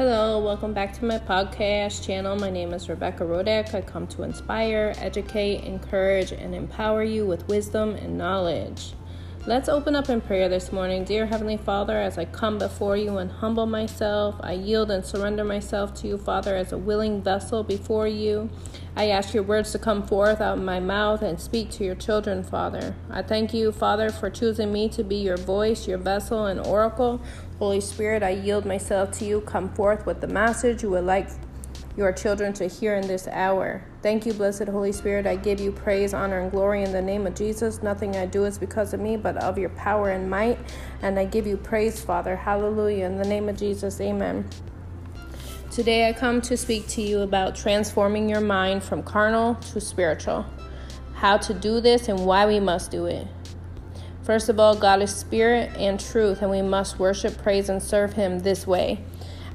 Hello, welcome back to my podcast channel. My name is Rebecca Rodek. I come to inspire, educate, encourage, and empower you with wisdom and knowledge. Let's open up in prayer this morning. Dear Heavenly Father, as I come before you and humble myself, I yield and surrender myself to you, Father, as a willing vessel before you. I ask your words to come forth out of my mouth and speak to your children, Father. I thank you, Father, for choosing me to be your voice, your vessel, and oracle. Holy Spirit, I yield myself to you. Come forth with the message you would like your children to hear in this hour. Thank you, blessed Holy Spirit. I give you praise, honor, and glory in the name of Jesus. Nothing I do is because of me, but of your power and might. And I give you praise, Father. Hallelujah. In the name of Jesus, amen. Today I come to speak to you about transforming your mind from carnal to spiritual. How to do this and why we must do it. First of all, God is spirit and truth, and we must worship, praise, and serve Him this way.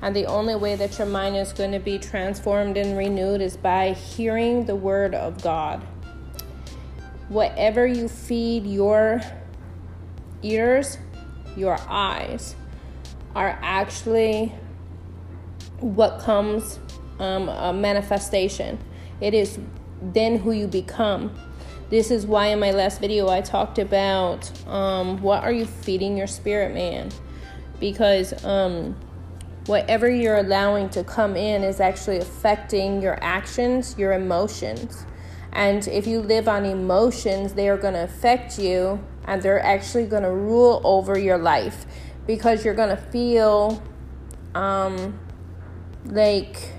And the only way that your mind is going to be transformed and renewed is by hearing the word of God. Whatever you feed your ears, your eyes are actually what comes um, a manifestation. It is then who you become. This is why in my last video I talked about um, what are you feeding your spirit man? Because um, whatever you're allowing to come in is actually affecting your actions, your emotions. And if you live on emotions, they are going to affect you and they're actually going to rule over your life because you're going to feel um, like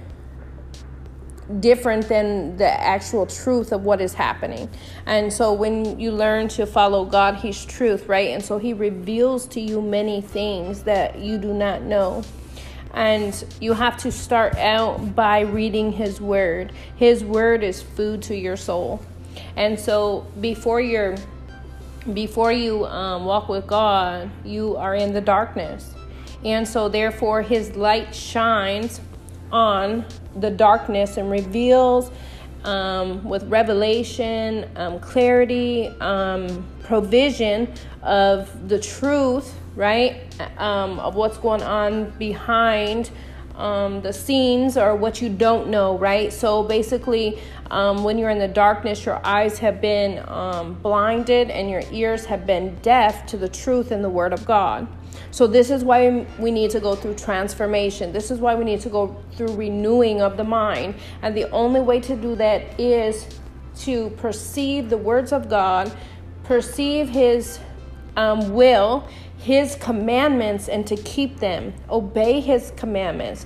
different than the actual truth of what is happening. And so when you learn to follow God, He's truth, right? And so He reveals to you many things that you do not know and you have to start out by reading his word his word is food to your soul and so before you're before you um, walk with god you are in the darkness and so therefore his light shines on the darkness and reveals um, with revelation um, clarity um, provision of the truth right? Um, of what's going on behind um, the scenes or what you don't know, right? So basically, um, when you're in the darkness, your eyes have been blinded and your ears have been deaf to the truth and the Word of God. So, this is why we need to go through transformation. This is why we need to go through renewing of the mind. And the only way to do that is to perceive the words of God, perceive His um, will, his commandments and to keep them. Obey his commandments.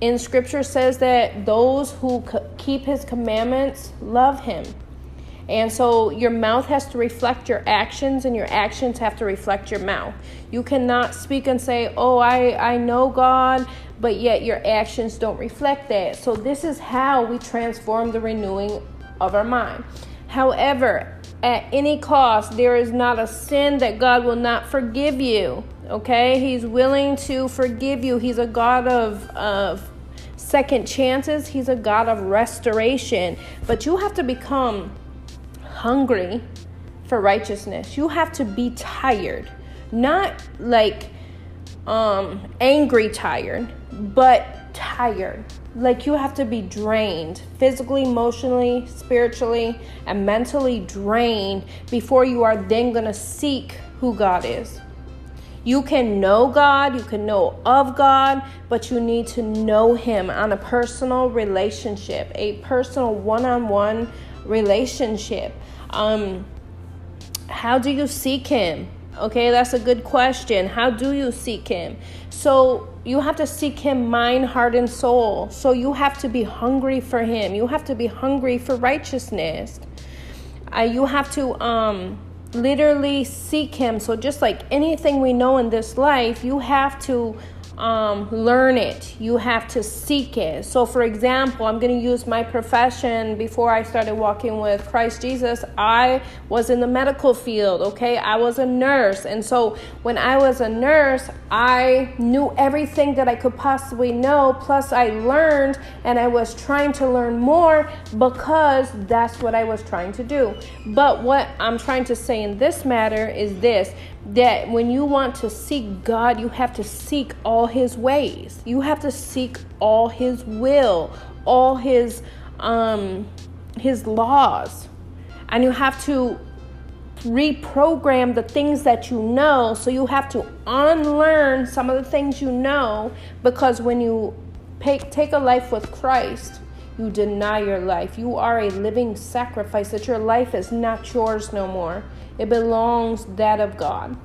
In scripture says that those who keep his commandments love him. And so your mouth has to reflect your actions and your actions have to reflect your mouth. You cannot speak and say, "Oh, I I know God," but yet your actions don't reflect that. So this is how we transform the renewing of our mind. However, at any cost. There is not a sin that God will not forgive you. Okay? He's willing to forgive you. He's a God of, of second chances, He's a God of restoration. But you have to become hungry for righteousness. You have to be tired. Not like um angry tired, but tired like you have to be drained physically, emotionally, spiritually, and mentally drained before you are then going to seek who God is. You can know God, you can know of God, but you need to know Him on a personal relationship, a personal one on one relationship. Um, how do you seek Him? Okay, that's a good question. How do you seek Him? So, you have to seek Him mind, heart, and soul. So, you have to be hungry for Him. You have to be hungry for righteousness. Uh, you have to um, literally seek Him. So, just like anything we know in this life, you have to um, learn it. You have to seek it. So, for example, I'm going to use my profession. Before I started walking with Christ Jesus, I was in the medical field, okay? I was a nurse. And so, when I was a nurse, I knew everything that I could possibly know. Plus, I learned and I was trying to learn more because that's what I was trying to do. But what I'm trying to say in this matter is this that when you want to seek God, you have to seek all his ways. You have to seek all his will, all his um his laws. And you have to reprogram the things that you know. So you have to unlearn some of the things you know because when you pay, take a life with Christ, you deny your life. You are a living sacrifice, that your life is not yours no more. It belongs that of God.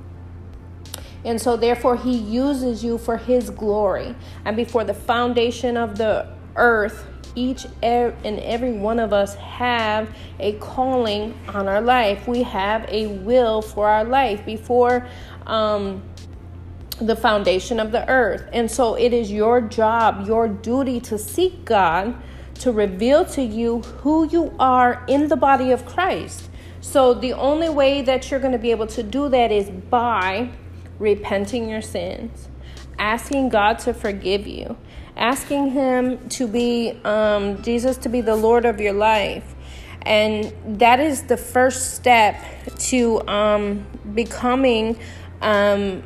And so, therefore, He uses you for His glory. And before the foundation of the earth, each and every one of us have a calling on our life. We have a will for our life before um, the foundation of the earth. And so it is your job, your duty to seek God to reveal to you who you are in the body of Christ. So the only way that you're going to be able to do that is by repenting your sins, asking God to forgive you, asking Him to be, um, Jesus to be the Lord of your life. And that is the first step to um, becoming um,